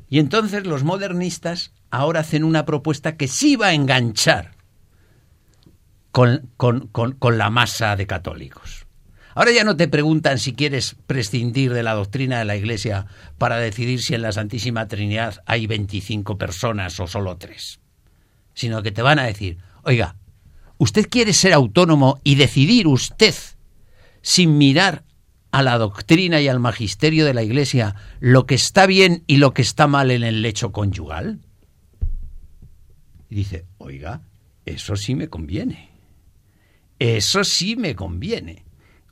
Y entonces los modernistas ahora hacen una propuesta que sí va a enganchar con, con, la masa de católicos. Ahora ya no te preguntan si quieres prescindir de la doctrina de la Iglesia para decidir si en la Santísima Trinidad hay 25 personas o solo tres, sino que te van a decir, oiga, usted quiere ser autónomo y decidir usted sin mirar a la doctrina y al magisterio de la Iglesia lo que está bien y lo que está mal en el lecho conyugal? Y dice, oiga, eso sí me conviene. Eso sí me conviene.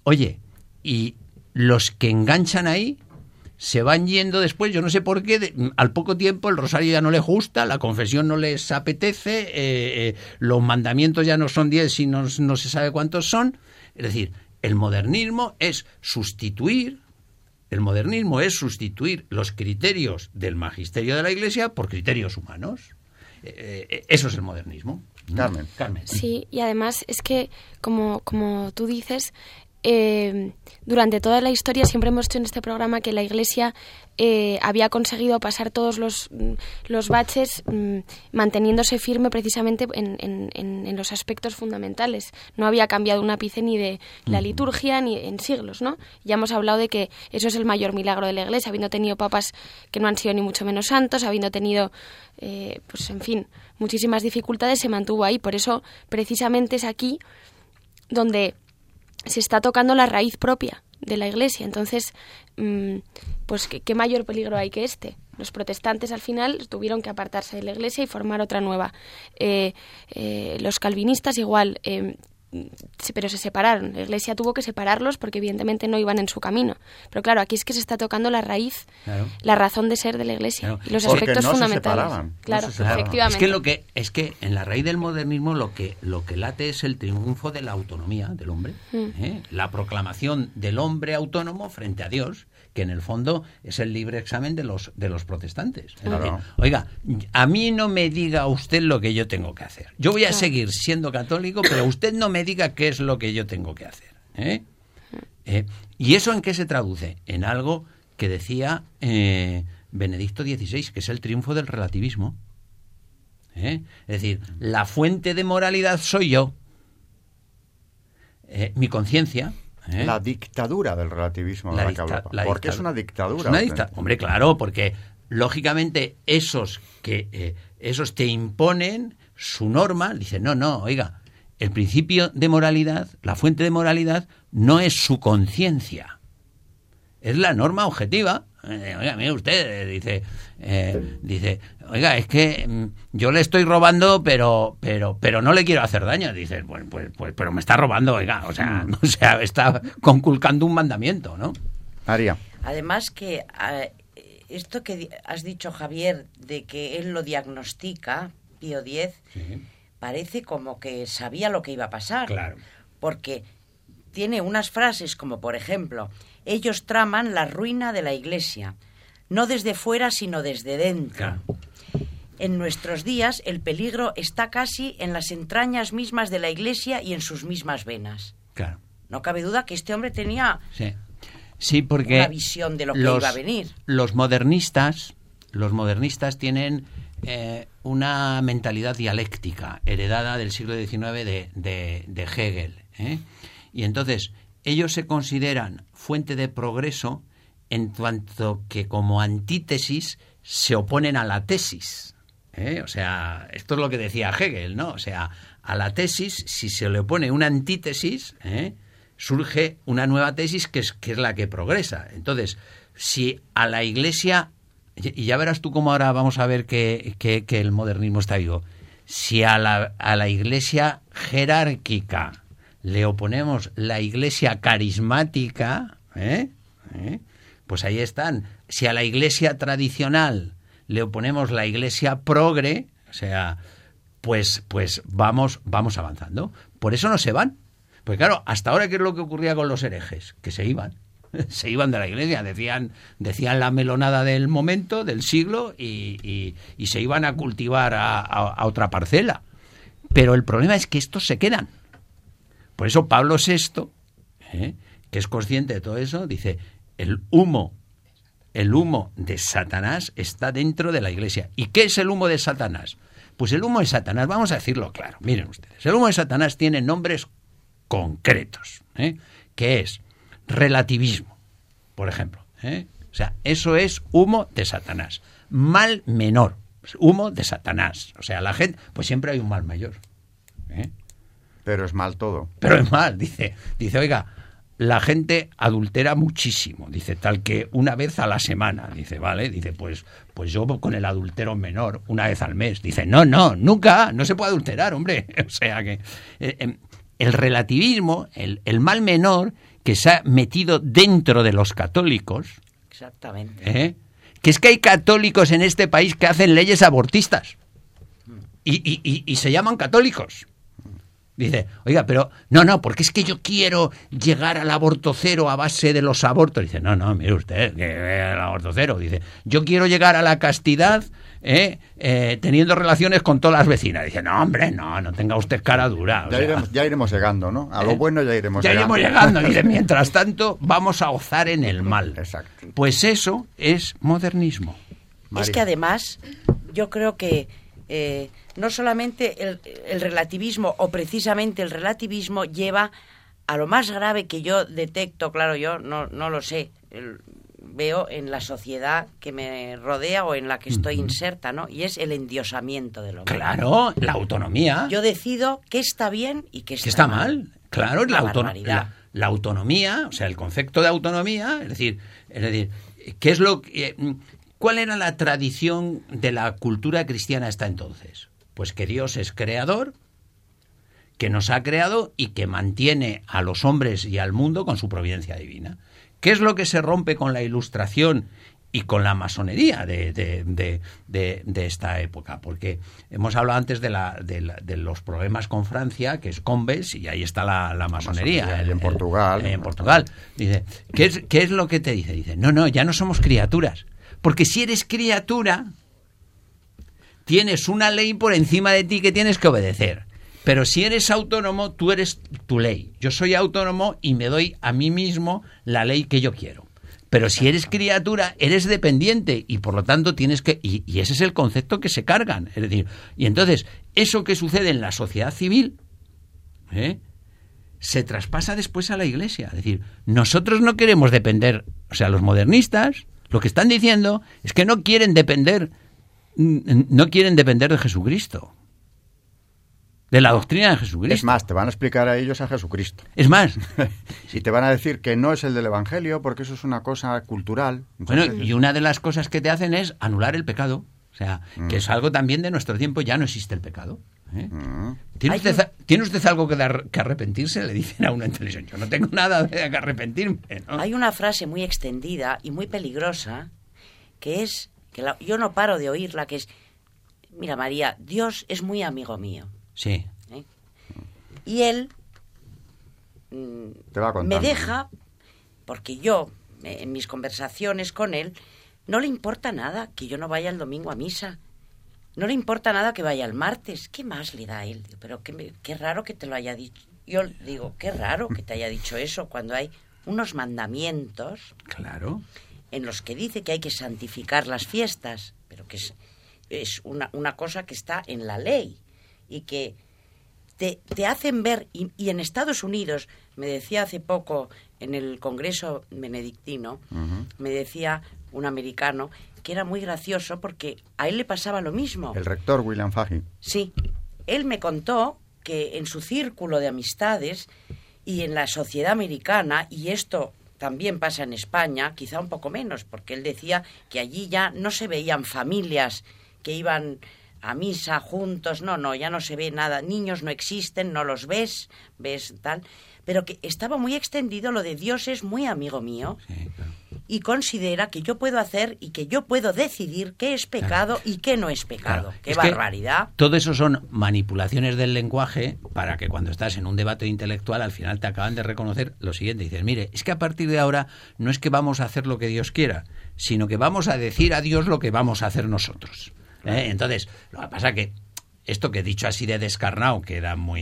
Oye, y los que enganchan ahí se van yendo después, yo no sé por qué, al poco tiempo el rosario ya no les gusta, la confesión no les apetece, eh, eh, los mandamientos ya no son diez y no se sabe cuántos son. Es decir, el modernismo es sustituir, el modernismo es sustituir los criterios del magisterio de la Iglesia por criterios humanos. Eh, eh, eso es el modernismo. Carmen. Carmen. Sí, y además es que, como, como tú dices, eh, durante toda la historia siempre hemos dicho en este programa que la Iglesia eh, había conseguido pasar todos los, mm, los baches mm, manteniéndose firme precisamente en, en, los aspectos fundamentales. No había cambiado un ápice ni de la liturgia ni en siglos, ¿no? Ya hemos hablado de que eso es el mayor milagro de la Iglesia, habiendo tenido papas que no han sido ni mucho menos santos, habiendo tenido, eh, pues en fin, muchísimas dificultades, se mantuvo ahí. Por eso, precisamente es aquí donde se está tocando la raíz propia de la Iglesia. Entonces, mm, pues ¿qué, mayor peligro hay que este. Los protestantes al final tuvieron que apartarse de la Iglesia y formar otra nueva. Eh, eh, los calvinistas igual eh, pero se separaron. La Iglesia tuvo que separarlos porque evidentemente no iban en su camino. Pero claro, aquí es que se está tocando la raíz, la razón de ser de la Iglesia y los aspectos fundamentales. claro, efectivamente. Es que lo que es que en la raíz del modernismo lo que lo que late es el triunfo de la autonomía del hombre, mm. ¿eh? la proclamación del hombre autónomo frente a Dios que en el fondo es el libre examen de los, de los protestantes. oiga, a mí no me diga usted lo que yo tengo que hacer. Yo voy a seguir siendo católico, pero usted no me diga qué es lo que yo tengo que hacer. ¿eh? Eh, ¿Y eso en qué se traduce? En algo que decía eh, Benedicto XVI, que es el triunfo del relativismo. Es decir, la fuente de moralidad soy yo. mi conciencia, ¿Eh? La dictadura del relativismo la, la porque es una dictadura. Hombre, claro, porque lógicamente esos que eh, esos te imponen su norma, dicen, no, no, oiga, el principio de moralidad, la fuente de moralidad, no es su conciencia, es la norma objetiva oiga, mire usted, eh, dice, eh, dice, oiga, es que mm, yo le estoy robando, pero, pero, pero no le quiero hacer daño. Dice, pues, pues, pues, pero me está robando, oiga, o sea, mm. o sea, está conculcando un mandamiento, ¿no? María. Además que esto que has dicho, Javier, de que él lo diagnostica, Pío X, parece como que sabía lo que iba a pasar. Claro. Porque tiene unas frases como, por ejemplo, ellos traman la ruina de la Iglesia, no desde fuera, sino desde dentro. En nuestros días el peligro está casi en las entrañas mismas de la Iglesia y en sus mismas venas. Claro. No cabe duda que este hombre tenía sí. porque una visión de lo que iba a venir. Los modernistas, los modernistas tienen eh, una mentalidad dialéctica heredada del siglo XIX de, de, Hegel. ¿eh? Y entonces ellos se consideran fuente de progreso en cuanto que como antítesis se oponen a la tesis. ¿eh? O sea, esto es lo que decía Hegel, ¿no? O sea, a la tesis, si se le opone una antítesis, ¿eh? surge una nueva tesis que es, que es la que progresa. Entonces, si a la Iglesia, y ya verás tú cómo ahora vamos a ver que, que, que el modernismo está vivo, si a la, a la Iglesia jerárquica le oponemos la iglesia carismática, ¿eh? ¿Eh? pues ahí están. Si a la iglesia tradicional le oponemos la iglesia progre, o sea, pues, pues vamos, vamos avanzando. Por eso no se van. Pues claro, hasta ahora, ¿qué es lo que ocurría con los herejes? Que se iban. Se iban de la iglesia, decían, decían la melonada del momento, del siglo, y, y, se iban a cultivar a, a, otra parcela. Pero el problema es que estos se quedan. Por eso Pablo VI, ¿eh? que es consciente de todo eso, dice, el humo, el humo de Satanás está dentro de la iglesia. ¿Y qué es el humo de Satanás? Pues el humo de Satanás, vamos a decirlo claro, miren ustedes, el humo de Satanás tiene nombres concretos, ¿eh? que es relativismo, por ejemplo. ¿eh? O sea, eso es humo de Satanás. Mal menor, humo de Satanás. O sea, la gente, pues siempre hay un mal mayor. ¿eh? Pero es mal todo. Pero es mal, dice, dice, oiga, la gente adultera muchísimo, dice, tal que una vez a la semana, dice, vale, dice, pues, pues yo con el adultero menor una vez al mes, dice, no, no, nunca, no se puede adulterar, hombre, o sea que eh, em, el relativismo, el, el, mal menor que se ha metido dentro de los católicos, exactamente, ¿eh? que es que hay católicos en este país que hacen leyes abortistas. Y, y, y, y se llaman católicos. Dice, oiga, pero no, no, porque es que yo quiero llegar al aborto cero a base de los abortos. Dice, no, no, mire usted, que el aborto cero. Dice, yo quiero llegar a la castidad eh, eh, teniendo relaciones con todas las vecinas. Dice, no, hombre, no, no tenga usted cara dura. Ya, iremos, ya, iremos, llegando, ¿no? A lo ¿eh? bueno ya iremos ya llegando. Ya iremos llegando. Dice, mientras tanto, vamos a gozar en el mal. Exacto. Pues eso es modernismo. María. Es que además, yo creo que eh, no solamente el, el, relativismo o precisamente el relativismo lleva a lo más grave que yo detecto, claro, yo no, no lo sé, el, veo en la sociedad que me rodea o en la que estoy inserta, ¿no? Y es el endiosamiento del hombre. Claro, la autonomía. Yo decido qué está bien y qué está, ¿Qué está mal. mal. Claro, la, auto la, la, autonomía, o sea, el concepto de autonomía, es decir, es decir, ¿qué es lo que, ¿Cuál era la tradición de la cultura cristiana hasta entonces? Pues que Dios es creador, que nos ha creado y que mantiene a los hombres y al mundo con su providencia divina. ¿Qué es lo que se rompe con la ilustración y con la masonería de, de, de, de esta época? Porque hemos hablado antes de, la, de, los problemas con Francia, que es Combes, y ahí está la, la masonería. masonería el, en Portugal. El, en Portugal. Dice, ¿qué es, ¿qué es lo que te dice? Dice, no, no, ya no somos criaturas. Porque si eres criatura, tienes una ley por encima de ti que tienes que obedecer. Pero si eres autónomo, tú eres tu ley. Yo soy autónomo y me doy a mí mismo la ley que yo quiero. Pero si eres criatura, eres dependiente y por lo tanto tienes que... Y, y, ese es el concepto que se cargan. Es decir, y entonces, eso que sucede en la sociedad civil ¿eh? se traspasa después a la iglesia. Es decir, nosotros no queremos depender, o sea, los modernistas lo que están diciendo es que no quieren depender, no quieren depender de Jesucristo. De la doctrina de Jesucristo. Es más, te van a explicar a ellos a Jesucristo. Es más. y te van a decir que no es el del Evangelio porque eso es una cosa cultural. Entonces... Bueno, y una de las cosas que te hacen es anular el pecado. O sea, mm. que es algo también de nuestro tiempo, ya no existe el pecado. ¿eh? Mm. ¿Tiene, usted, un... ¿Tiene, usted, algo que, dar, que, arrepentirse? Le dicen a uno en televisión. Yo no tengo nada de que arrepentirme. ¿no? Hay una frase muy extendida y muy peligrosa que es, que la, yo no paro de oírla, que es, mira María, Dios es muy amigo mío. Sí. ¿Eh? Y él mm, Te va me deja, porque yo, en mis conversaciones con él, no le importa nada que yo no vaya el domingo a misa. No le importa nada que vaya el martes. ¿Qué más le da a él? Pero qué, qué raro que te lo haya dicho. Yo digo, qué raro que te haya dicho eso cuando hay unos mandamientos. Claro. En los que dice que hay que santificar las fiestas, pero que es, es una, una cosa que está en la ley y que te, te hacen ver. Y, y, en Estados Unidos, me decía hace poco en el Congreso Benedictino, uh -huh. me decía un americano que era muy gracioso porque a él le pasaba lo mismo. El rector William Fahey. Sí. Él me contó que en su círculo de amistades y en la sociedad americana, y esto también pasa en España, quizá un poco menos, porque él decía que allí ya no se veían familias que iban a misa juntos, no, no, ya no se ve nada, niños no existen, no los ves, ves tal, pero que estaba muy extendido lo de Dios es muy amigo mío. Sí, claro. Y considera que yo puedo hacer y que yo puedo decidir qué es pecado y qué no es pecado. Claro. ¡Qué Es que barbaridad! todo eso son manipulaciones del lenguaje para que cuando estás en un debate intelectual al final te acaban de reconocer lo siguiente. Dices, mire, es que a partir de ahora no es que vamos a hacer lo que Dios quiera, sino que vamos a decir a Dios lo que vamos a hacer nosotros. ¿eh? Entonces, lo que pasa que esto que he dicho así de descarnado queda muy...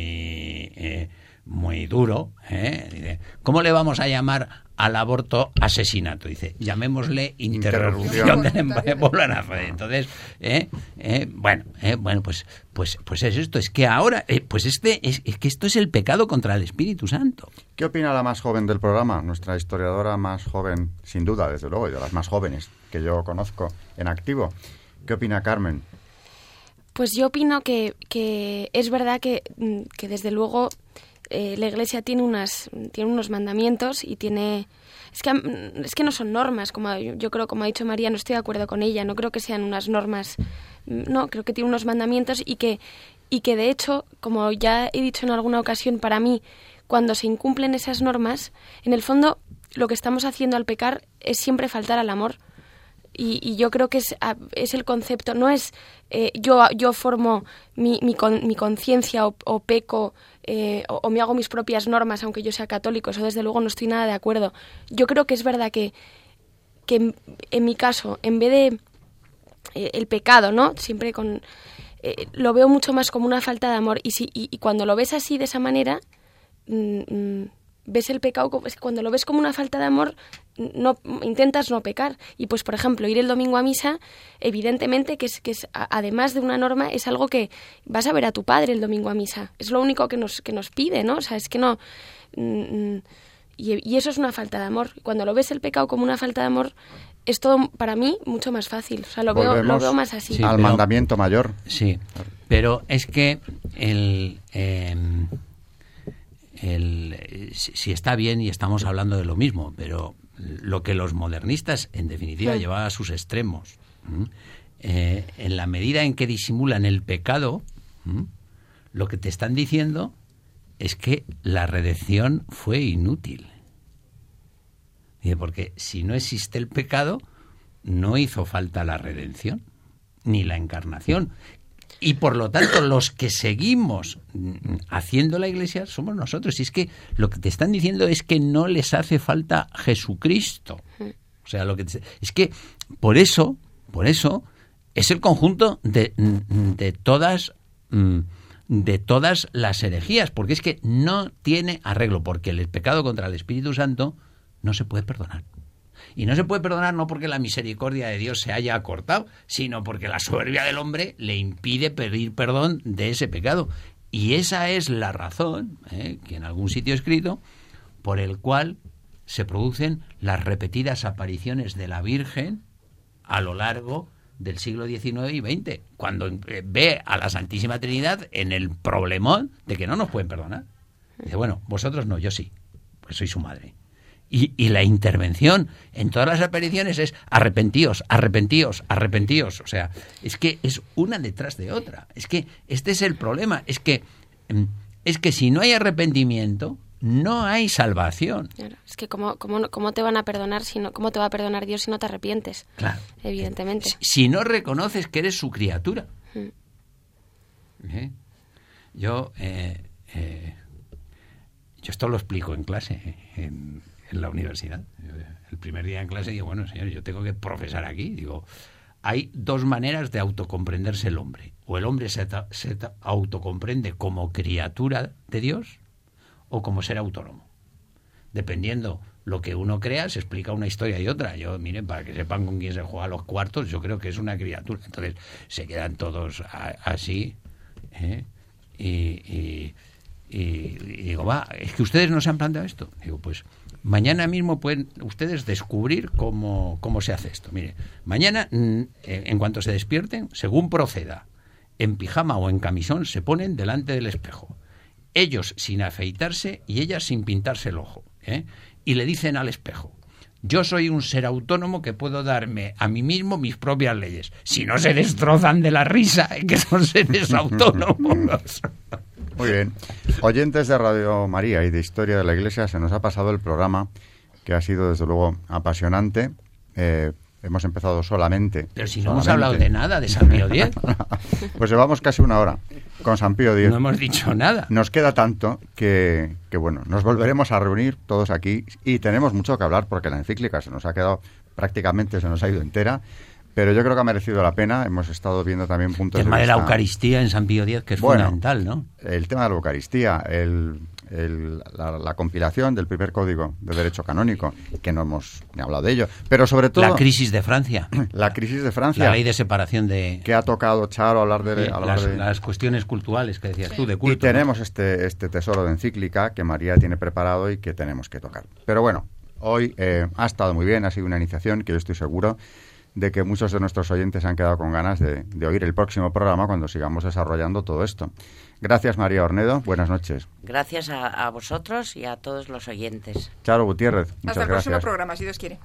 eh, muy duro, ¿eh? ¿cómo le vamos a llamar al aborto asesinato? Dice, llamémosle interrupción Interrupción. del embarazo. Entonces, ¿eh? ¿eh? bueno, ¿eh? bueno, pues, pues, pues es esto, es que ahora, eh, pues este, es, es que esto es el pecado contra el Espíritu Santo. ¿Qué opina la más joven del programa? Nuestra historiadora más joven, sin duda, desde luego, y de las más jóvenes que yo conozco en activo. ¿Qué opina Carmen? Pues yo opino que, que es verdad que, mm, que desde luego eh, la Iglesia tiene unas tiene unos mandamientos y tiene es que es que no son normas como yo, creo como ha dicho María no estoy de acuerdo con ella no creo que sean unas normas no creo que tiene unos mandamientos y que y que de hecho como ya he dicho en alguna ocasión para mí cuando se incumplen esas normas en el fondo lo que estamos haciendo al pecar es siempre faltar al amor. Y, y yo creo que es, es el concepto, no es eh, yo, yo formo mi, mi, con- mi conciencia o peco eh, o, me hago mis propias normas aunque yo sea católico, eso desde luego no estoy nada de acuerdo. Yo creo que es verdad que, que en, mi caso, en vez de eh, el pecado, ¿no? Siempre con... eh, lo veo mucho más como una falta de amor y, si, y, y cuando lo ves así de esa manera, mm, mm, ves el pecado, como- es que cuando lo ves como una falta de amor, no intentas no pecar. Y pues, por ejemplo, ir el domingo a misa, evidentemente que es, que es además de una norma, es algo que vas a ver a tu padre el domingo a misa. Es lo único que nos, que nos pide, ¿no? O sea, es que no... mm, mm, y, y eso es una falta de amor. Cuando lo ves el pecado como una falta de amor, es todo para mí mucho más fácil. O sea, lo, veo, lo veo más así. Sí, al pero- mandamiento mayor. Sí, pero es que el, eh, el, si si está bien y estamos hablando de lo mismo, pero lo que los modernistas, en definitiva, Sí. llevaban a sus extremos, eh, en la medida en que disimulan el pecado, ¿m? lo que te están diciendo es que la redención fue inútil. Porque si no existe el pecado, no hizo falta la redención, ni la encarnación. Y por lo tanto, los que seguimos haciendo la iglesia somos nosotros. Y es que lo que te están diciendo es que no les hace falta Jesucristo. O sea, lo que te- es que por eso, por eso, es el conjunto de, de todas mm, de todas las herejías, porque es que no tiene arreglo, porque el pecado contra el Espíritu Santo no se puede perdonar. Y no se puede perdonar no porque la misericordia de Dios se haya acortado, sino porque la soberbia del hombre le impide pedir perdón de ese pecado. Y esa es la razón, ¿eh? que en algún sitio escrito, por el cual se producen las repetidas apariciones de la Virgen a lo largo del siglo XIX y XX, cuando eh, ve a la Santísima Trinidad en el problemón de que no nos pueden perdonar. Dice, bueno, vosotros no, yo sí, pues soy su madre. Y, y la intervención en todas las apariciones es arrepentíos, arrepentíos, arrepentíos. O sea, es que es una detrás de otra. Es que este es el problema. Es que, mm, es que si no hay arrepentimiento, no hay salvación. Claro, Es que cómo, cómo, cómo te van a perdonar si no, cómo te va a perdonar Dios si no te arrepientes. Claro. Evidentemente. Si- no reconoces que eres su criatura. Mm. ¿Eh? Yo, eh, eh, yo esto lo explico en clase, eh, en, en la universidad. El primer día en clase digo, bueno, señor, yo tengo que profesar aquí. Digo, hay dos maneras de autocomprenderse el hombre. O el hombre se, se autocomprende como criatura de Dios o como ser autónomo dependiendo lo que uno crea, se explica una historia y otra. Yo, miren, para que sepan con quién se juega los cuartos, yo creo que es una criatura. Entonces, se quedan todos a- así. ¿eh? Y digo, va, es que ustedes no se han planteado esto. Digo, pues mañana mismo pueden ustedes descubrir cómo, cómo se hace esto. Mire, mañana, mm, eh, en cuanto se despierten, según proceda, en pijama o en camisón, se ponen delante del espejo ellos sin afeitarse y ellas sin pintarse el ojo. ¿eh? Y le dicen al espejo, yo soy un ser autónomo que puedo darme a mí mismo mis propias leyes. Si no se destrozan de la risa, que son seres autónomos. Muy bien. Oyentes de Radio María y de Historia de la Iglesia, se nos ha pasado el programa que ha sido desde luego apasionante. Eh, hemos empezado solamente. Pero si no hemos hablado de nada de San Pío X. pues llevamos casi una hora con San Pío X. No hemos dicho nada. Nos queda tanto que, que, bueno, nos volveremos a reunir todos aquí y tenemos mucho que hablar porque la encíclica se nos ha quedado prácticamente, se nos ha ido entera, pero yo creo que ha merecido la pena. Hemos estado viendo también puntos El tema de de la Eucaristía en San Pío X, que es Bueno, fundamental, ¿no? El tema de la Eucaristía, el, el- la, la compilación del primer código de derecho canónico, que no hemos ni hablado de ello, pero sobre todo La crisis de Francia, la crisis de Francia, la ley de separación de, que ha tocado Charo hablar de, de hablar las, de- las cuestiones culturales que decías tú, de culto. y tenemos este, este tesoro de encíclica que María tiene preparado y que tenemos que tocar. Pero bueno, hoy eh, ha estado muy bien, ha sido una iniciación que yo estoy seguro de que muchos de nuestros oyentes han quedado con ganas de, de oír el próximo programa cuando sigamos desarrollando todo esto. Gracias María Ornedo, buenas noches. Gracias a, a vosotros y a todos los oyentes. Charo Gutiérrez, muchas Hasta el próximo programa, si Dios quiere.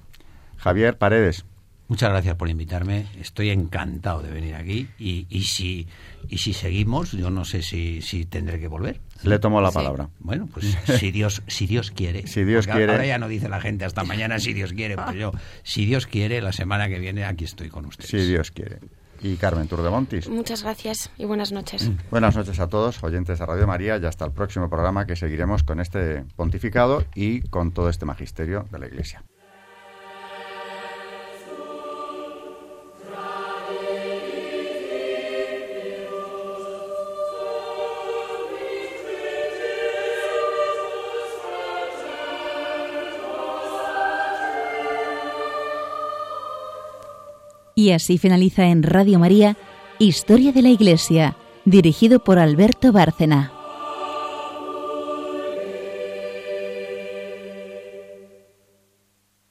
Javier Paredes, Muchas gracias por invitarme. Estoy encantado de venir aquí y, y si y si seguimos, yo no sé si, si tendré que volver. le tomo la Sí. palabra. Bueno, pues si Dios si Dios quiere. Si Dios Porque quiere. Ahora ya no dice la gente hasta mañana si Dios quiere, pues yo si Dios quiere la semana que viene aquí estoy con ustedes. Si Dios quiere. Y Carmen Turdemontis. Muchas gracias y buenas noches. Buenas noches a todos, oyentes de Radio María, y hasta el próximo programa que seguiremos con este pontificado y con todo este magisterio de la Iglesia. Y así finaliza en Radio María Historia de la Iglesia, dirigido por Alberto Bárcena.